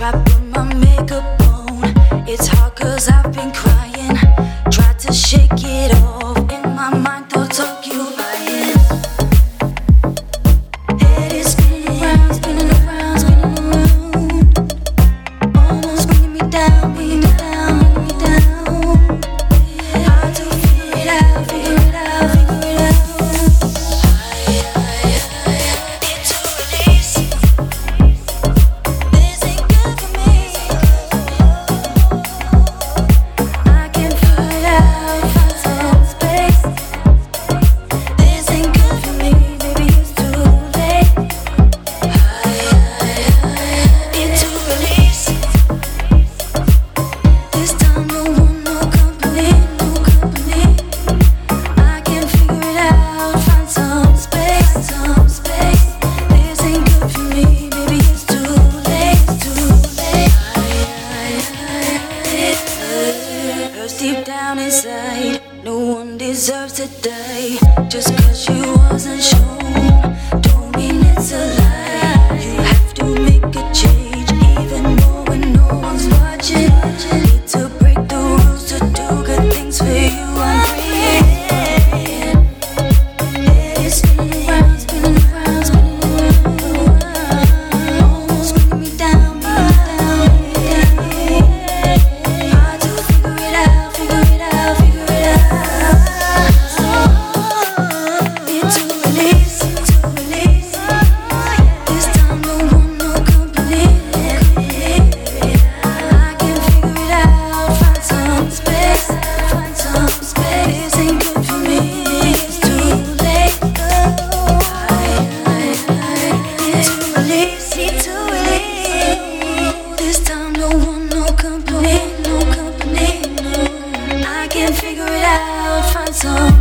trapped in my makeup on. It's hard cause I've been crying. down inside. No one deserves to die just cause she wasn't sure. can figure it out, find some